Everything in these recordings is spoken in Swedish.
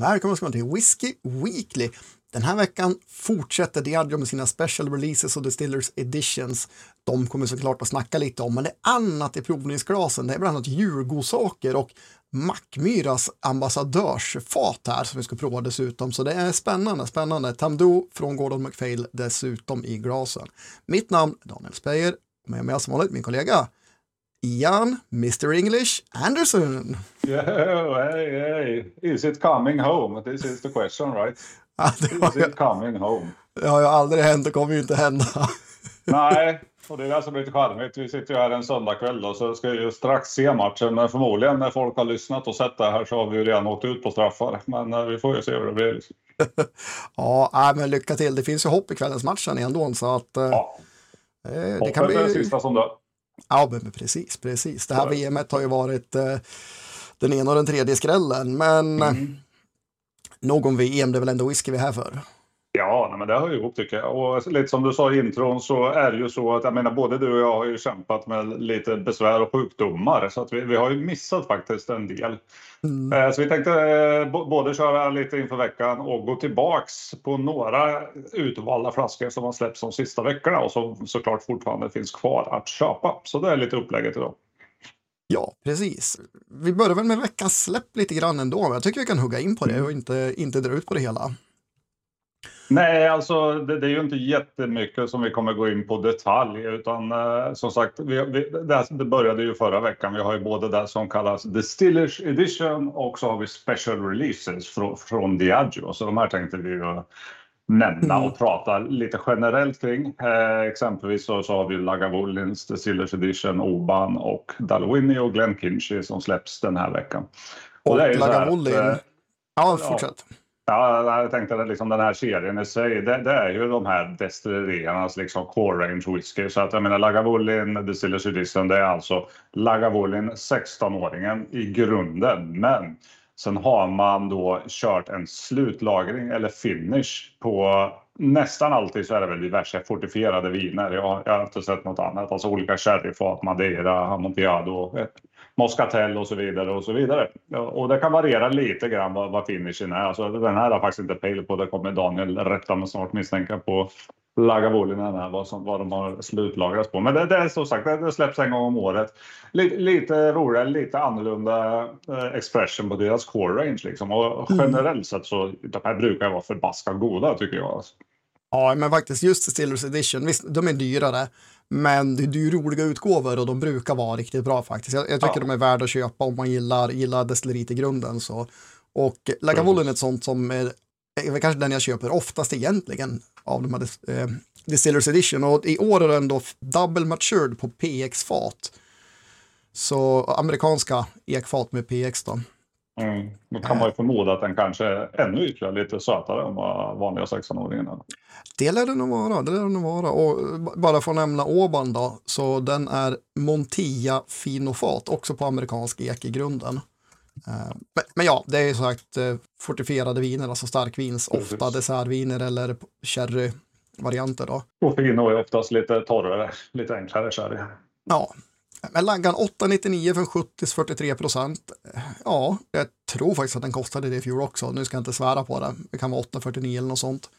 Välkommen ska man till Whiskey Weekly. Den här veckan fortsätter Diageo med sina special releases och Distillers editions. De kommer såklart att snacka lite om, men det är annat i provningsglasen. Det är bland annat djurgodsaker och Mackmyras ambassadörsfat här som vi ska prova dessutom. Så det är spännande, spännande. Tamdo från Gordon McPhail dessutom i glasen. Mitt namn är Daniel Speyer och med mig som vanligt min kollega Ian, Mr English Anderson. Yeah, hey, hey. Is it coming home? This is the question, right? Ja, det Is ju, it coming home? det har ju aldrig hänt och kommer ju inte hända. Nej, och det är det som är lite charmigt. Vi sitter ju här en söndagkväll och så ska ju strax se matchen. Men förmodligen när folk har lyssnat och sett det här så har vi ju redan åkt ut på straffar. Men eh, vi får ju se hur det blir. Ja, men lycka till. Det finns ju hopp i kvällens match ändå, så att eh, Ja, eh, det hoppet kan är det bli... sista som dör. Ja, men precis, precis. Det här. VMet har ju varit eh, den ena och den tredje skrällen, men eh, Mm. någon VM, det är väl ändå whisky vi är här för. Det hör ihop tycker jag. Och lite som du sa i intron så är det ju så att jag menar både du och jag har ju kämpat med lite besvär och sjukdomar så att vi, vi har ju missat faktiskt en del. Mm. Eh, Så vi tänkte eh, både köra lite inför veckan och gå tillbaks på några utvalda flaskor som har släppts de sista veckorna och som såklart fortfarande finns kvar att köpa. Så det är lite upplägget idag. Ja, precis. Vi börjar väl med veckans släpp lite grann ändå, men jag tycker vi kan hugga in på det och inte, inte dra ut på det hela. Nej, alltså det, det är ju inte jättemycket som vi kommer gå in på detalj utan eh, som sagt, vi, vi, det, det började ju förra veckan. Vi har ju både det som kallas Distillers Edition och så har vi Special Releases från, från Diageo. Så de här tänkte vi ju nämna Mm. och prata lite generellt kring. Eh, exempelvis så, så har vi Lagavulins Distillers Edition, Oban och Dalwhinnie och Glenkinchie som släpps den här veckan. Och att, Lagavulin. eh, Ja, fortsätt. Ja, jag tänkte att liksom den här serien i sig, det, det är ju de här destilleriernas liksom core range whisky. Så att jag menar Lagavulin Distillers Edition, det är alltså Lagavulin 16-åringen i grunden. Men sen har man då kört en slutlagring eller finish på nästan alltid så är det väl diverse fortifierade viner. Jag, jag har inte sett något annat. Alltså olika sherryfat, Madeira, Amontillado, Moscatel och så vidare och så vidare. Och det kan variera lite grann vad, vad finishen är. Alltså den här har faktiskt inte pejl på. Det kommer Daniel rätta mig snart misstänka på Lagavulinen här, vad, som, vad de har slutlagrats på. Men det, det är som sagt, det, släpps en gång om året. Lite, lite roligare, lite annorlunda eh, expression på deras core range liksom. Och generellt sett så, de här brukar vara förbaskat goda tycker jag. Alltså. Ja, men faktiskt just Distillers Edition, visst, de är dyrare, men det är ju roliga utgåvor och de brukar vara riktigt bra faktiskt. Jag, jag tycker Ja. de är värda att köpa om man gillar, gillar destilleriet i grunden. Så. Och Lagavulin är ett sånt som är, är kanske den jag köper oftast egentligen av de här eh, Distillers Edition. Och i år är den då double matured på PX-fat. Så amerikanska ekfat med PX då. Mm. Då kan man ju förmoda att den kanske är ännu ytterligare lite sötare än vad vanliga 16-åringen är. Det lär det nog vara, det lär det nog vara. Och bara för att nämna Åban då, så den är Montilla Finofat, också på amerikansk ek i grunden. Eh, Men, men ja, det är ju sagt eh, fortifierade viner, alltså starkvins, Precis. ofta dessertviner eller sherry-varianter då. Och Fino är oftast lite torrare, lite enklare sherry. Ja, men laggan 8,99 för en 70-43 procent. Ja, jag tror faktiskt att den kostade det i fjol också. Nu ska jag inte svära på det. Det kan vara 8,49 eller något sånt.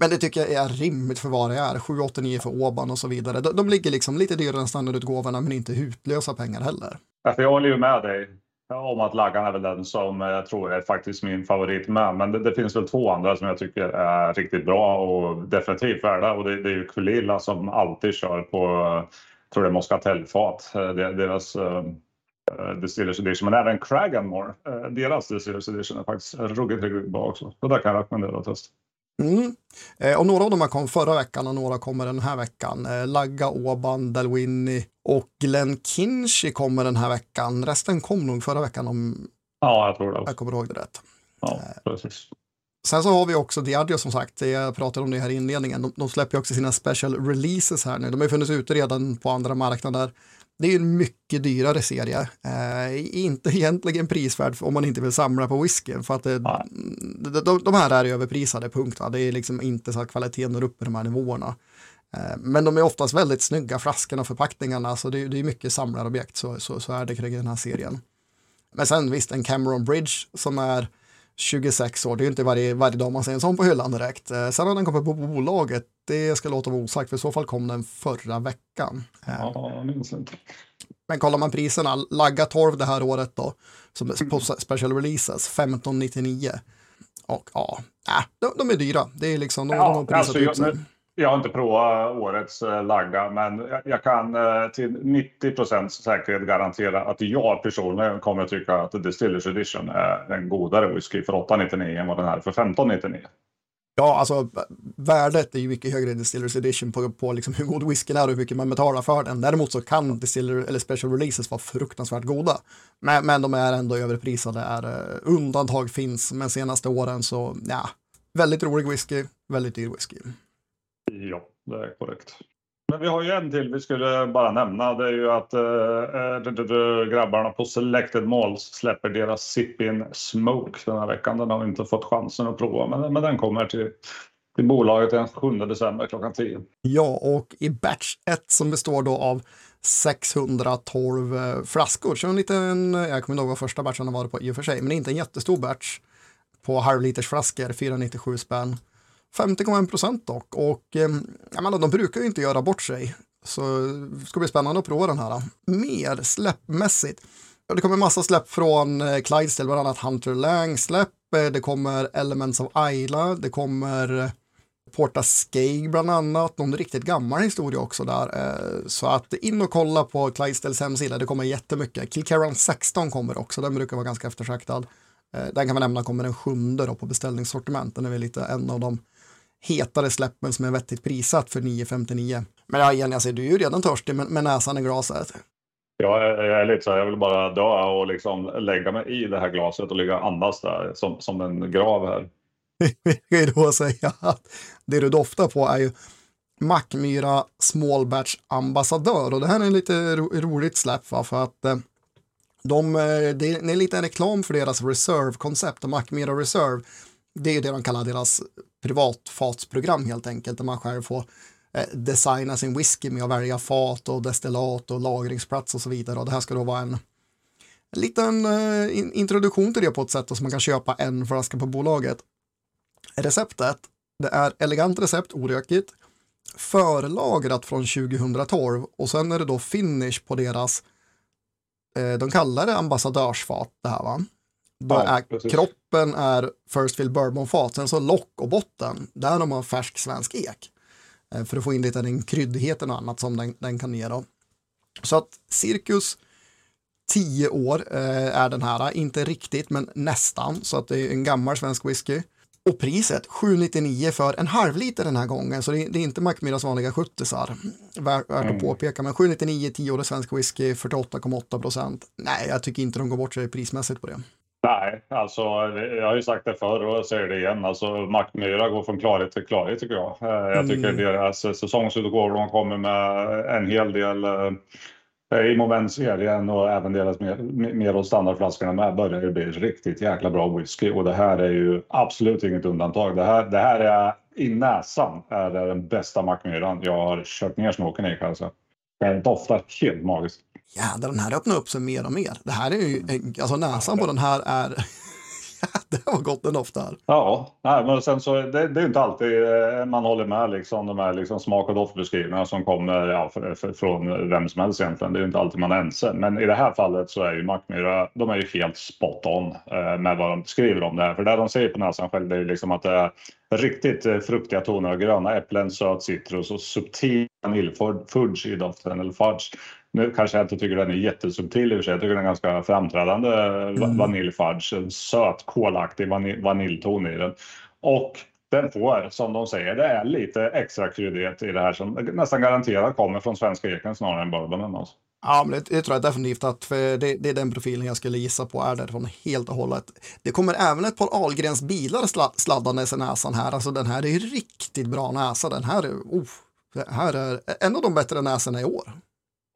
Men det tycker jag är rimligt för vad det är. 7,89 för Åban och så vidare. De, de ligger liksom lite dyrare än standardutgåvorna men inte hutlösa pengar heller. Ja, för jag håller ju med dig om att Laggan är väl den som jag tror är faktiskt min favorit med. Men det, det finns väl två andra som jag tycker är riktigt bra och definitivt värda. Och det, det är ju Kulilla som alltid kör på, tror det är Moscatelfat, eh, deras uh, Distillers Edition. Men även Cragganmore, uh, deras Distillers Edition är faktiskt ruggigt, ruggigt bra också. Så där kan jag rekommendera att testa. Mm. Eh, och några av dem här kom förra veckan och några kommer den här veckan. Eh, Lagga, Åban, Dalwhinnie och Glenn Kinchy kommer den här veckan. Resten kom nog förra veckan om Ja, jag tror det. jag kommer ihåg det rätt. Ja, precis. Sen så har vi också Diageo som sagt, jag pratade om det här i inledningen, de, de släpper också sina special releases här nu, de har ju funnits ute redan på andra marknader. Det är ju en mycket dyrare serie, eh, inte egentligen prisvärd om man inte vill samla på whisky, för att det, de, de, de här är överprisade, punkt. Va? Det är liksom inte så att kvaliteten når upp i de här nivåerna. Eh, Men de är oftast väldigt snygga, flaskorna och förpackningarna, så det, är- det är mycket samlarobjekt, så, så, så är det kring den här serien. Men sen visst, en Cameron Bridge som är 26 år, det är ju inte varje, varje dag man ser en sån på hyllan direkt. Eh, sen har den kommit på bolaget, det ska låta vara osagt, för i så fall kom den förra veckan. Eh, Ja, jag minns inte. Men kollar man priserna, Lagga 12 det här året då, som på special releases, 1599. Och ja, äh, de, de är dyra. Det är liksom, de, de har Ja, prisat alltså, ut jag, sig jag har inte provat årets eh, lagga, men jag, kan eh, till 90 procents säkerhet garantera att jag personligen kommer att tycka att Distillers Edition är en godare whisky för 899 än vad den här är för 1599. Ja, alltså värdet är ju mycket högre i Distillers Edition på, på liksom hur god whiskyn är och hur mycket man betalar för den. Däremot så kan Distiller eller Special Releases vara fruktansvärt goda. Men, men de är ändå överprisade. Är, eh, undantag finns, men senaste åren så ja, väldigt rolig whisky, väldigt dyr whisky. Ja, det är korrekt. Men vi har ju en till vi skulle bara nämna. Det är ju att äh, grabbarna på Selected Malls släpper deras Sippin Smoke den här veckan. Den har vi inte fått chansen att prova, men, men den kommer till, till bolaget den 7 december klockan 10. Ja, och i batch 1 som består då av 612 eh, flaskor. Så en liten, jag kommer inte ihåg vad första batchen har varit på i och för sig, men inte en jättestor batch på halvliters flaskor, 497 spänn. 50,1 procent dock och ehm, jag menar, de brukar ju inte göra bort sig. Så det ska bli spännande att prova den här. Mer släppmässigt. Det kommer massa släpp från eh, Clydesdale, bland annat Hunter Lang släpp. Eh, det kommer Elements of Isla, det kommer eh, Porta Skeg bland annat, någon riktigt gammal historia också där. Så att in och kolla på Clydesdales hemsida, det kommer jättemycket. Kilkerran 16 kommer också, den brukar vara ganska eftertraktad. Den kan man nämna kommer den sjunde då på beställningssortiment, den är väl lite en av de hetare släppen som är vettigt prissatt för 9,59. Men ja, igen, jag säger, du är ju redan törstig med, med näsan i glaset. Ja, jag jag är lite så här, jag vill bara dö och liksom lägga mig i det här glaset och ligga och andas där som, som en grav här. Vi kan ju då säga att det du doftar på är ju Mackmyra Small Batch Ambassadör och det här är en lite ro roligt släpp va? för att eh, de, eh, det är det är lite en reklam för deras Reserve-koncept och Mackmyra Reserve det är ju det de kallar deras privatfatsprogram helt enkelt där man själv får eh, designa sin whisky med att välja fat och destillat och lagringsplats och så vidare och det här ska då vara en en liten eh, introduktion till det på ett sätt så man kan köpa en flaska på bolaget. Receptet, det är elegant recept, orökigt, förlagrat från 2012 och sen är det då finish på deras, eh, de kallar det ambassadörsfat det här va? Då Ja, är, precis. kroppen är First Fill Bourbon-fat, sen så lock och botten, där har man färsk svensk ek. Eh, för att få in lite den kryddigheten och annat som den, den kan ge då. Så att cirkus 10 år eh, är den här, inte riktigt men nästan, så att det är en gammal svensk whisky. Och priset 799 för en halv liter den här gången, så det är, det är inte Mackmyras vanliga 70 Värt, värt att Mm. påpeka, men 799, 10 år svensk whisky, 48,8 procent. Nej, jag tycker inte de går bort sig prismässigt på det. Nej, alltså jag har ju sagt det förr och jag säger det igen. Alltså Mackmyra går från klarhet till klarhet tycker jag. Eh, Jag tycker Mm. deras säsongsutgåvor, de kommer med en hel del eh, i momentserien och även deras mer, mer åt standardflaskorna med börjar ju bli riktigt jäkla bra whisky och det här är ju absolut inget undantag. Det här, det här är i näsan är det den bästa Mackmyran jag har kört ner smoken i kan jag säga. Den doftar helt magiskt. Jädrar, den här öppnar upp sig mer och mer. Det här är ju, eh, alltså näsan på den här är, det var gott den doftar. Ja, nej, men sen så det, det är ju inte alltid eh, man håller med liksom de här liksom smak och doftbeskrivningarna som kommer ja, för, för, från vem som helst egentligen. Det är ju inte alltid man är ense. Men i det här fallet så är ju Mackmyra, de är ju helt spot on eh, med vad de skriver om det här. För det de säger på näsan själv det är liksom att det är riktigt eh, fruktiga toner av gröna äpplen, söt citrus och subtil vaniljfudge i doften, eller fudge. Nu kanske jag inte tycker den är jättesubtil i och för sig. Jag tycker den är ganska framträdande mm. vaniljfudge. En söt kolaktig vanil vaniljton i den. Och den får, som de säger, det är lite extra kryddighet i det här som nästan garanterat kommer från svenska eken snarare än bourbonen. Alltså. Ja, men det, det tror jag definitivt att för det, det är den profilen jag skulle gissa på är därifrån helt och hållet. Det kommer även ett par Ahlgrens bilar sla, sladdandes i näsan här. Alltså den här är riktigt bra näsa. Den här är, oh, här är en av de bättre näsorna i år.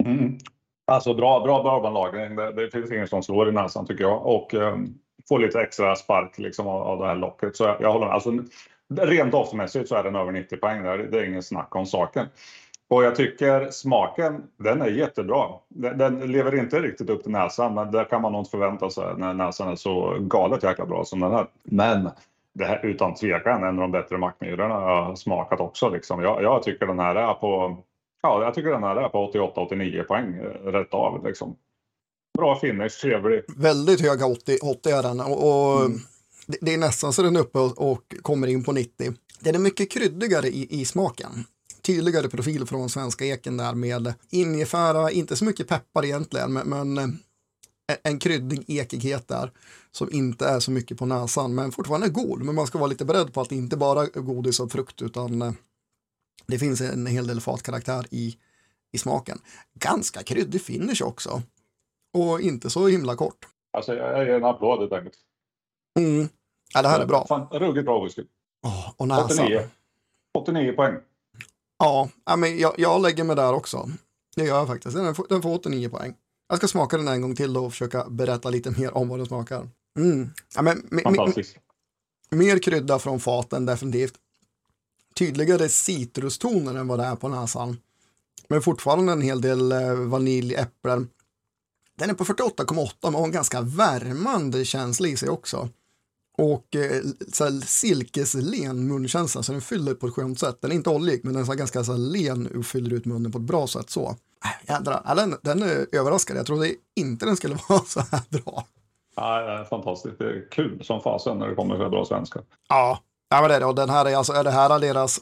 Mm. Alltså bra, bra bourbonlagring. Det, det finns ingen som slår i näsan tycker jag. Och eh, får lite extra spark liksom av, av det här locket. Så jag, jag håller med. Alltså, rent doftmässigt så är den över 90 poäng där. Det är ingen snack om saken. Och jag tycker smaken, den är jättebra. Den, den, lever inte riktigt upp till näsan, men det kan man nog inte förvänta sig när näsan är så galet jäkla bra som den här. Men det här utan tvekan en av de bättre mackmyrorna jag har smakat också. Liksom. Jag, jag, tycker den här är på Ja, jag tycker den här är på 88-89 poäng eh, rätt av. Liksom. Bra finish, trevlig. Väldigt höga 80, 80 är den och, och mm. det, det, är nästan så den är uppe och, och, kommer in på 90. Den är mycket kryddigare i, i smaken tydligare profil från svenska eken där med ingefära, inte så mycket peppar egentligen, men, men eh, en kryddig ekighet där som inte är så mycket på näsan, men fortfarande god. Men man ska vara lite beredd på att det inte bara är godis och frukt, utan eh, det finns en hel del fatkaraktär i, i smaken. Ganska kryddig finish också. Och inte så himla kort. Alltså jag ger en applåd helt enkelt. Mm. Ja, det här är bra. Fan, ruggigt bra whisky. Oh, och näsan. 89. 89 poäng. Ja, men jag, jag lägger mig där också. Det gör jag faktiskt. Den får, den får 89 poäng. Jag ska smaka den en gång till då och försöka berätta lite mer om vad den smakar. Mm. Ja, men, Fantastiskt. Mer krydda från faten definitivt. Tydligare citrustoner än vad det är på näsan. Men fortfarande en hel del eh, vanilj, äpplen. Den är på 48,8 men har en ganska värmande känsla i sig också och eh, så här, silkeslen munkänsla så den fyller på ett skönt sätt. Den är inte oljig men den är så ganska så här, len och fyller ut munnen på ett bra sätt så. Äh, jädra, den, den är överraskad. Jag trodde inte den skulle vara så här bra. Ja, det är fantastiskt. Det är kul som fasen när det kommer så bra svenska. Ja, ja men det är det. Och den här är alltså, är det här deras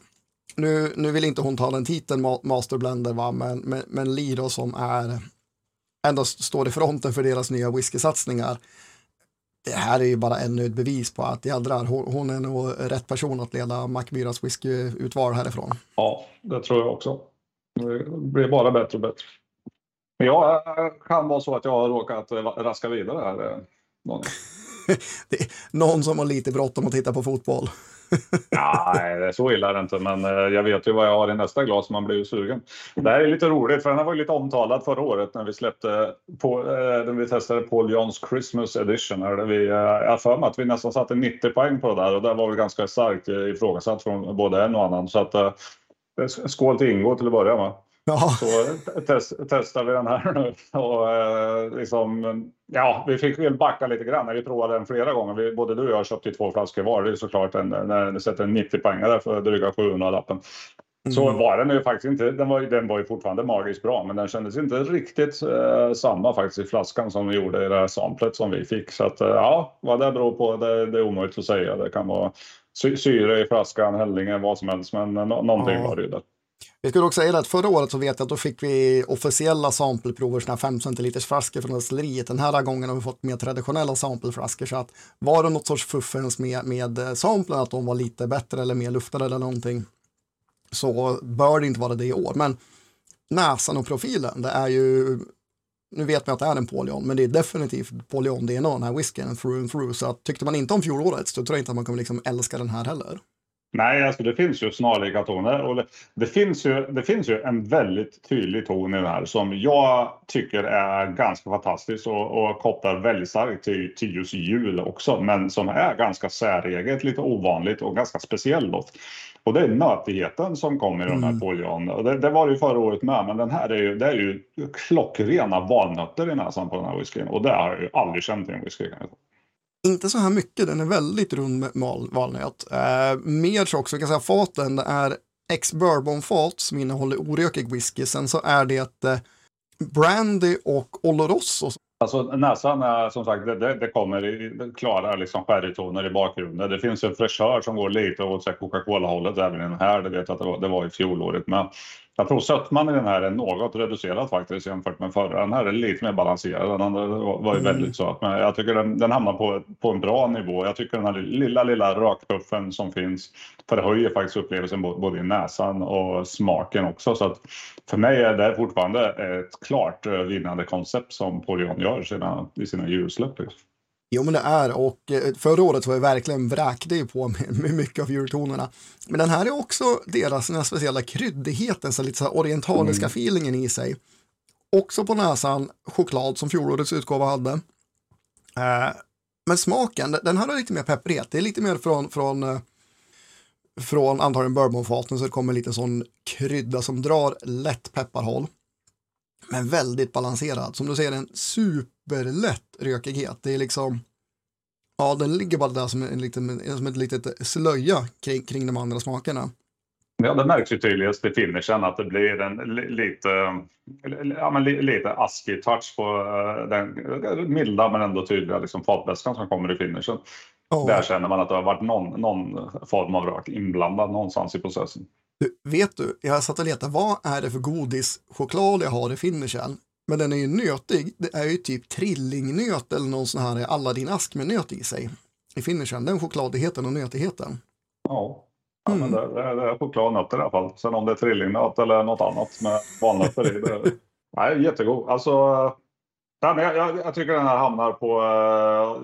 nu, nu vill inte hon ta den titeln Masterblender va, men, men, men Lido som är ändå står i fronten för deras nya whiskysatsningar det här är ju bara ännu ett bevis på att jädrar, hon är nog rätt person att leda Macmyras whiskyutval härifrån. Ja, det tror jag också. Det blir bara bättre och bättre. Men jag eh, kan vara så att jag har råkat raska vidare här. Eh, någon, det är någon som har lite bråttom att titta på fotboll. Nej, så illa är det inte, men eh, jag vet ju vad jag har i nästa glas, man blir ju sugen. Det här är lite roligt, för den här var ju lite omtalad förra året när vi släppte på, eh, när vi testade Paul Johns Christmas edition. Där vi, eh, jag har för mig att vi nästan satte 90 poäng på det där och det var väl ganska starkt ifrågasatt från både en och annan. Så att, skål till Ingo till att börja med. Ja. Så test, testar vi den här nu. Och, eh, liksom, ja, vi fick väl backa lite grann när vi provade den flera gånger. Vi, både du och jag köpte två flaskor var. Det är såklart en, när du sätter en 90 poängare för dryga 700 lappen. Mm. Så var den ju faktiskt inte, den var, den var ju fortfarande magiskt bra men den kändes inte riktigt eh, samma faktiskt i flaskan som vi gjorde i det här samplet som vi fick. Så att eh, ja, vad det beror på det, det är omöjligt att säga. Det kan vara syre i flaskan, hällningar, vad som helst men no någonting ja. var det ju där. Vi skulle också säga att förra året så vet jag att då fick vi officiella sampleprover, sådana 5 centiliters flaskor från destilleriet. Den här gången har vi fått mer traditionella sampleflaskor så att var det något sorts fuffens med, med samplen, att de var lite bättre eller mer luftade eller någonting, så bör det inte vara det i år. Men näsan och profilen, det är ju nu vet man att det är en Polion, men det är definitivt Polion-DNA, den här whiskyn, through and through. Så att, tyckte man inte om fjolårets, så tror jag inte att man kommer liksom älska den här heller. Nej, alltså det finns ju snarlika toner och det, det, finns ju, det finns ju en väldigt tydlig ton i den här som jag tycker är ganska fantastisk och, och kopplar väldigt starkt till, till just jul också, men som är ganska säreget, lite ovanligt och ganska speciell doft. Och det är nötigheten som kommer i de här mm. Polion. Det, det var det ju förra året med, men den här är ju, det är ju klockrena valnötter i näsan på den här whiskyn och det har jag ju aldrig känt i en whisky. Inte så här mycket, den är väldigt rund med mal, valnöt. Eh, mer så också, kan säga faten, det är ex-bourbon-fat som innehåller orökig whisky. Sen så är det eh, brandy och oloroso. Alltså näsan är som sagt, det, det kommer i klara liksom sherrytoner i bakgrunden. Det finns en fräschör som går lite åt Coca-Cola-hållet även i den här. Det vet jag att det var, det var i fjolåret med. Jag tror sötman i den här är något reducerad faktiskt jämfört med förra. Den här är lite mer balanserad. Den var ju mm. väldigt söt. Men jag tycker den, den hamnar på, på en bra nivå. Jag tycker den här lilla, lilla rökpuffen som finns förhöjer faktiskt upplevelsen både i näsan och smaken också. Så att för mig är det fortfarande ett klart eh, vinnande koncept som Polion gör sina, i sina julsläpp. Liksom. Jo, men det är och eh, förra året var jag verkligen vräkte på med, med mycket av djurtonerna. Men den här är också deras den här speciella kryddigheten, så lite så orientaliska mm. feelingen i sig. Också på näsan choklad som fjolårets utgåva hade. Eh, men smaken, den här har lite mer pepprighet. Det är lite mer från, från, eh, från antagligen bourbonfaten så det kommer lite sån krydda som drar lätt pepparhåll. Men väldigt balanserad. Som du ser en superlätt rökighet. Det är liksom, ja den ligger bara där som, en liten, som ett litet slöja kring, kring de andra smakerna. Ja, det märks ju tydligast i finishen att det blir en lite, ja, men lite askig touch på eh, den milda men ändå tydliga liksom, fatväskan som kommer i finishen. Oh. Där känner man att det har varit någon, någon form av rök inblandad någonstans i processen. Du, vet du, jag satt och letade, vad är det för godis choklad jag har i finishen? Men den är ju nötig, det är ju typ trillingnöt eller någon sån här Aladdin-ask med nöt i sig. I finishen, den chokladigheten och nötigheten. Ja. Ja, men det, det, det är chokladnötter i alla fall. Sen om det är trillingnöt eller något annat med valnötter i. Det, nej, jättegod. Alltså, nej, men jag, jag, jag, tycker den här hamnar på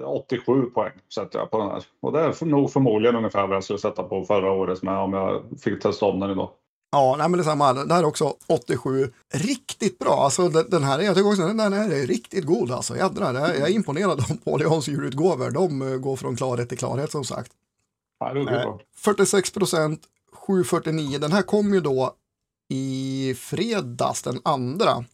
eh, 87 poäng. Sätter jag på den här. Och det är för, nog förmodligen ungefär vad jag skulle sätta på förra året med om jag fick testa om den idag. Ja, nej, men detsamma. Det här är också 87. Riktigt bra. Alltså, den, här, jag tycker också den här är riktigt god. Alltså, jädrar, jag, jag är imponerad av Paul Jans djurutgåvor. De eh, går från klarhet till klarhet som sagt. Ja, 46 procent, 749. Den här kom ju då i fredags den andra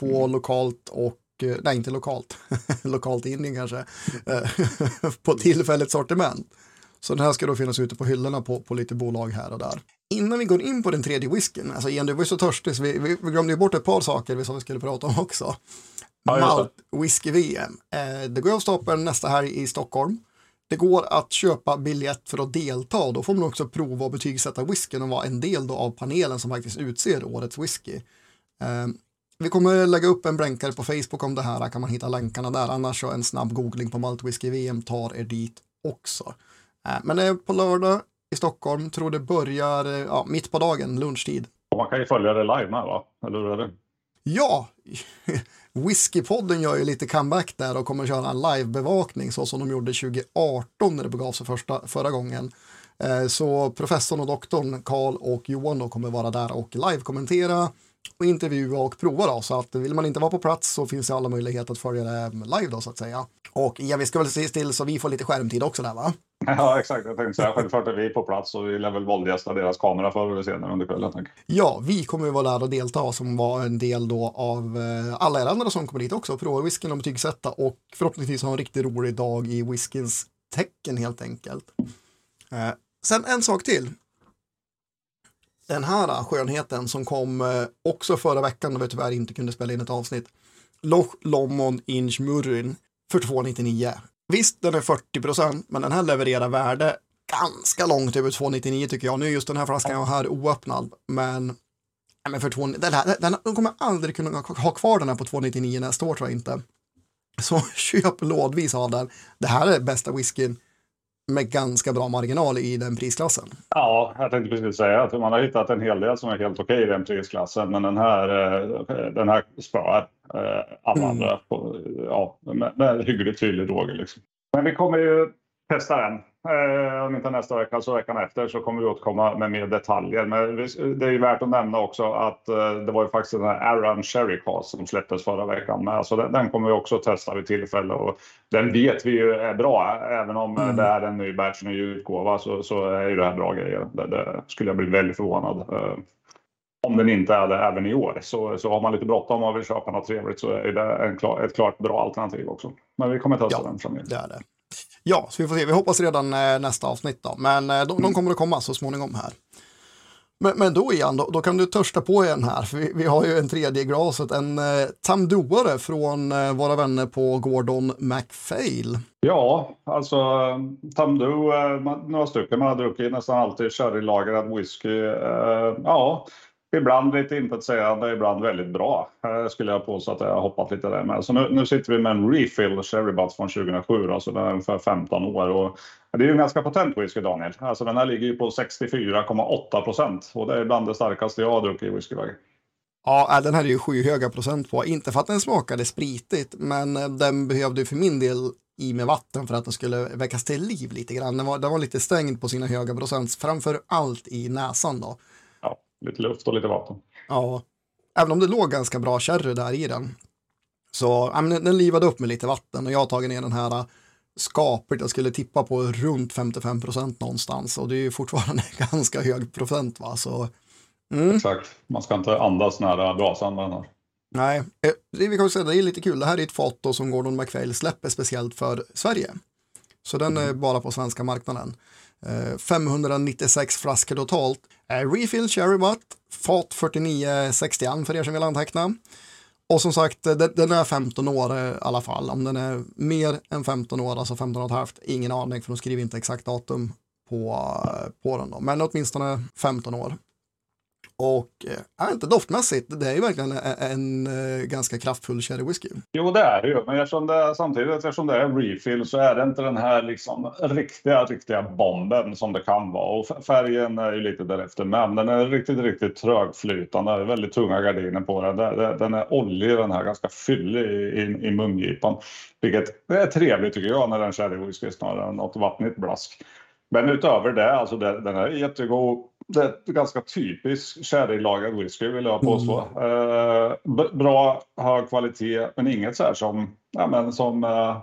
på mm. lokalt och eh, nej inte lokalt, lokalt Indien kanske, eh, på tillfälligt sortiment. Så den här ska då finnas ute på hyllorna på, på lite bolag här och där. Innan vi går in på den tredje whiskyn, alltså igen du var ju så törstig så vi, vi, vi glömde ju bort ett par saker vi sa vi skulle prata om också. Ja, Malt Whisky VM. Eh, det går av stapeln nästa här i Stockholm. Det går att köpa biljett för att delta då får man också prova och betygsätta whiskyn och vara en del av panelen som faktiskt utser årets whisky. Eh, vi kommer lägga upp en blänkare på Facebook om det här, kan man hitta länkarna där, annars så en snabb googling på Malt Whisky VM tar er dit också. Eh, men på lördag i Stockholm, tror det börjar eh, ja, mitt på dagen, lunchtid. Och man kan ju följa det live med va? Eller hur är det? Ja, Whiskypodden gör ju lite comeback där och kommer köra en livebevakning så som de gjorde 2018 när det begav sig första, förra gången. Eh, så professorn och doktorn Karl och Johan då kommer vara där och live-kommentera och intervjua och prova då. Så att vill man inte vara på plats så finns det alla möjligheter att följa det live då så att säga. Och ja, vi ska väl se till så vi får lite skärmtid också där va? Ja, exakt. Jag tänkte säga självklart är vi på plats och vi lär väl våldgästa deras kamera förr eller senare under kvällen. Ja, vi kommer ju vara där och delta som var en del då av eh, alla er andra som kommer dit också prova whiskyn och betygsätta och förhoppningsvis ha en riktigt rolig dag i whiskyns tecken helt enkelt. Eh, sen en sak till. Den här skönheten som kom eh, också förra veckan då vi tyvärr inte kunde spela in ett avsnitt. Loch Lomond Inch Murrin 42.99. Visst, den är 40 procent, men den här levererar värde ganska långt typ över 299 tycker jag. Nu är just den här flaskan jag har här oöppnad, men, men för 2, den här, den, de kommer aldrig kunna ha kvar den här på 299 nästa år tror jag inte. Så köp lådvis av den. Det här är bästa whiskyn med ganska bra marginal i den prisklassen. Ja, jag tänkte precis säga att man har hittat en hel del som är helt okej i den prisklassen, men den här, eh, den här spöar eh, alla mm. andra på, ja, med, med hyggligt tydlig råge. Liksom. Men vi kommer ju testa den om inte nästa vecka så veckan efter så kommer vi återkomma med mer detaljer. Men det är ju värt att nämna också att eh, det var ju faktiskt den här Aran Cherry Cast som släpptes förra veckan med. Så den, den, kommer vi också testa vid tillfälle och den vet vi ju är bra. Även om mm. det är en ny batch, ny utgåva så, så är ju det här bra grejer. Det, det skulle jag bli väldigt förvånad eh, om den inte är det även i år. Så, så har man lite bråttom och vill köpa något trevligt så är det en klar, ett klart bra alternativ också. Men vi kommer testa ja, den framöver. Det är det. Ja, så vi får se. Vi hoppas redan eh, nästa avsnitt då. Men eh, de, de, kommer att komma så småningom här. Men, men då igen, då, då, kan du törsta på igen här. För vi, vi har ju en tredje glaset, en eh, tamdoare från eh, våra vänner på Gordon MacPhail. Ja, alltså tamdo, eh, några stycken man har druckit nästan alltid sherrylagrad whisky. Eh, ja, Ibland lite intetsägande, ibland väldigt bra. Eh, skulle jag påstå att jag har hoppat lite där med. Så nu, nu sitter vi med en refill Cherry Butts från 2007, alltså den är ungefär 15 år. Och det är ju en ganska potent whisky Daniel. Alltså den här ligger ju på 64,8 procent och det är bland det starkaste jag har druckit i whiskyväg. Ja, äh, den här är ju skyhöga procent på. Inte för att den smakade spritigt, men eh, den behövde för min del i med vatten för att den skulle väckas till liv lite grann. Den var, den var lite stängd på sina höga procent, framför allt i näsan då lite luft och lite vatten. Ja, även om det låg ganska bra sherry där i den. Så ja, men den livade upp med lite vatten och jag har tagit ner den här äh, skapet jag skulle tippa på runt 55 procent någonstans och det är ju fortfarande ganska hög procent va så Mm. Exakt. Man ska inte andas nära brasan med den här. Nej, eh, det, vi kan säga, det är lite kul. Det här är ett fat då som Gordon MacPhail släpper speciellt för Sverige. Så den är mm. bara på svenska marknaden. 596 eh, flaskor totalt. Eh, refill Cherry Butt, fat 4961 för er som vill anteckna. Och som sagt, eh, den är 15 år eh, i alla fall. Om den är mer än 15 år, alltså 15 och ett halvt, ingen aning för de skriver inte exakt datum på, på den. Då. Men åtminstone 15 år. Och äh, inte doftmässigt, det är ju verkligen en, en, ganska kraftfull cherry whisky. Jo, det är det ju. Men eftersom det, samtidigt eftersom det är refill så är det inte den här liksom riktiga, riktiga bomben som det kan vara. Och färgen är ju lite därefter men den är riktigt, riktigt trögflytande. Väldigt tunga gardiner på den. Den är oljig, den här ganska fyllig i, i, i mungipan. Vilket är trevligt tycker jag när den cherry whisky snarare än något vattnigt blask. Men utöver det, alltså den är jättegod det är ganska typisk sherrylagad whisky vill jag påstå. Mm. Eh, bra, hög kvalitet men inget så här som, ja, men som eh,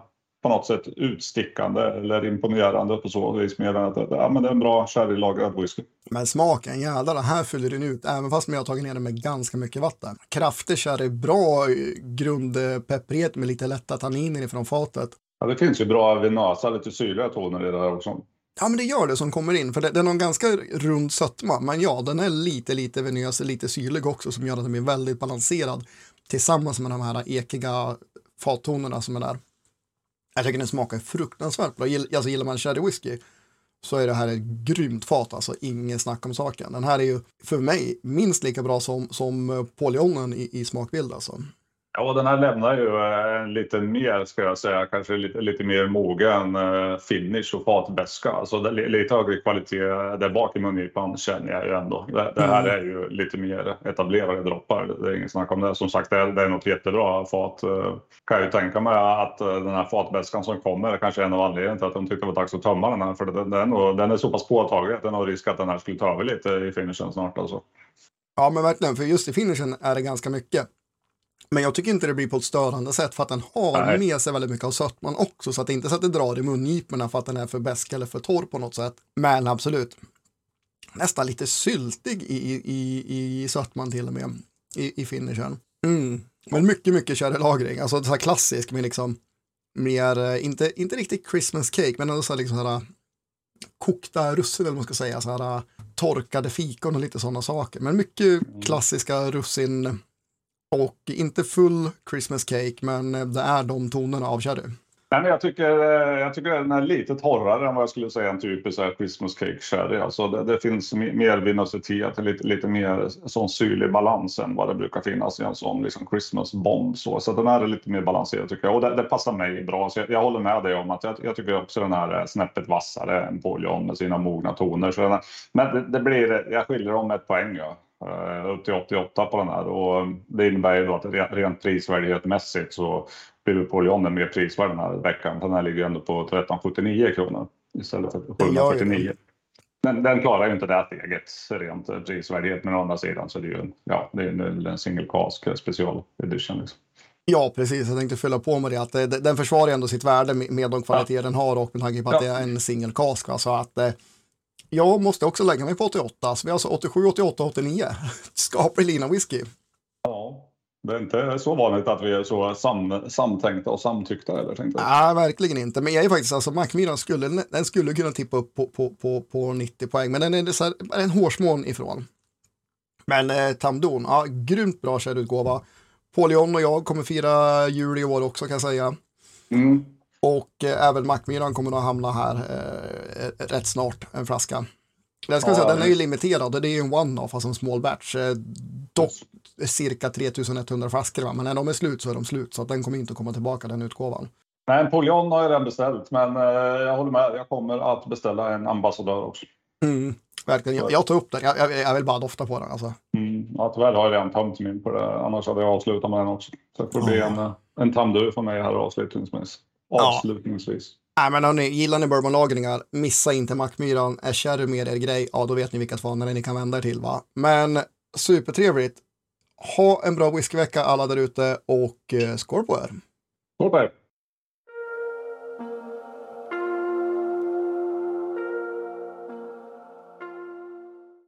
på något sätt utstickande eller imponerande på så vis mer än att ja, men det är en bra sherrylagrad whisky. Men smaken, jävlar, här fyller den ut även fast man har tagit ner den med ganska mycket vatten. Kraftig sherry, bra grundpepprighet med lite lätta tanniner ifrån fatet. Ja, det finns ju bra vinösa, lite syrliga toner i det här också. Ja, men det gör det som kommer in, för det, den har en ganska rund sötma, men ja, den är lite, lite venös, lite syrlig också, som gör att den blir väldigt balanserad tillsammans med de här ekiga fattonerna som är där. Jag tycker den smakar fruktansvärt bra. Alltså, gillar man sherry whisky så är det här ett grymt fat, alltså inget snack om saken. Den här är ju för mig minst lika bra som, som eh, Polionen i, i smakbild alltså. Ja, den här lämnar ju eh, en lite mer, ska jag säga, kanske lite, lite mer mogen uh, finish och fatbäska. Alltså lite högre kvalitet där bak i mungipan känner jag ju ändå. Det, det här mm. är ju lite mer etablerade droppar. Det är inget snack om det. Som sagt, det är, det är något jättebra fat. Uh, kan jag ju tänka mig att den här fatbäskan som kommer är kanske en av anledningarna till att de tyckte det var dags att tömma den här. För den, den, är, den är så pass påtaglig att den har risk att den här skulle ta över lite i finishen snart. Alltså. Ja, men verkligen, för just i finishen är det ganska mycket. Men jag tycker inte det blir på ett störande sätt för att den har Nej. med sig väldigt mycket av sötman också. Så att det inte så att det drar i mungiporna för att den är för besk eller för torr på något sätt. Men absolut, nästan lite syltig i, i, i sötman till och med i, i finishen. Mm. Men mycket, mycket sherrylagring, alltså så här klassisk med liksom mer, eh, inte, inte riktigt Christmas cake, men ändå så här liksom så här kokta russin eller vad man ska säga, så här torkade fikon och lite sådana saker. Men mycket mm. klassiska russin och inte full Christmas cake, men det är de tonerna av sherry. Nej, men jag, tycker, eh, jag tycker den är lite torrare än vad jag skulle säga en typisk eh, Christmas cake sherry. Alltså det, det finns mer vinositet, lite, lite mer sån syrlig balans än vad det brukar finnas i en sån liksom Christmas bomb. Så, så den här är lite mer balanserad tycker jag och det, det passar mig bra. Så jag, jag, håller med dig om att jag, jag tycker också den här är snäppet vassare än Polion med sina mogna toner. Så den, men det, det, blir, jag skiljer dem ett poäng. Ja. Eh, upp till 88 på den här och det innebär ju då att rent prisvärdhetsmässigt så blir Polionen mer prisvärd den här veckan. Den här ligger ändå på 1379 kronor istället för 749. Men den klarar ju inte det steget rent prisvärdhet. Men å andra sidan så är det ju en, ja, det är en, en single cask special edition. Liksom. Ja, precis. Jag tänkte fylla på med det. att Den försvarar ändå sitt värde med de kvaliteter ja. den har och med tanke på att ja. det är en single cask. Så att eh, jag måste också lägga mig på 88, så vi har alltså 87, 88, 89. Skaplig lina whisky. Ja, det är inte så vanligt att vi är så sam, samtänkta och samtyckta. Eller, tänkte Nej, verkligen inte. Men jag är faktiskt, alltså Macmillan skulle, den skulle kunna tippa upp på, på, på, på 90 poäng, men den är så här, en hårsmån ifrån. Men eh, Tamdon, ja, grymt bra utgåva. Paul John och jag kommer fira jul i år också kan jag säga. Mm. Och eh, även Macmillan kommer att hamna här eh, rätt snart, en flaska. Jag ska ja, säga, den är ju limiterad det är ju en one-off, alltså en small batch. Eh, dock cirka 3100 flaskor, va? men när de är slut så är de slut. Så att den kommer inte komma tillbaka, den utgåvan. Nej, en Polion har jag redan beställt, men eh, jag håller med. Jag kommer att beställa en ambassadör också. Mm, verkligen. Jag, jag tar upp den. Jag, jag, jag, vill bara dofta på den. Alltså. Mm, ja, tyvärr har jag redan tömt min på det. Annars hade jag avslutat med den också. Så det får bli oh. en, en tamdur för mig här avslutningsvis avslutningsvis. Ja. Nej, men hörni, gillar ni bourbonlagringar, missa inte Mackmyran. Är sherry mer er grej, ja då vet ni vilka svanar ni kan vända er till va. Men supertrevligt. Ha en bra whiskyvecka alla där ute och eh, skål på er. Skål på er.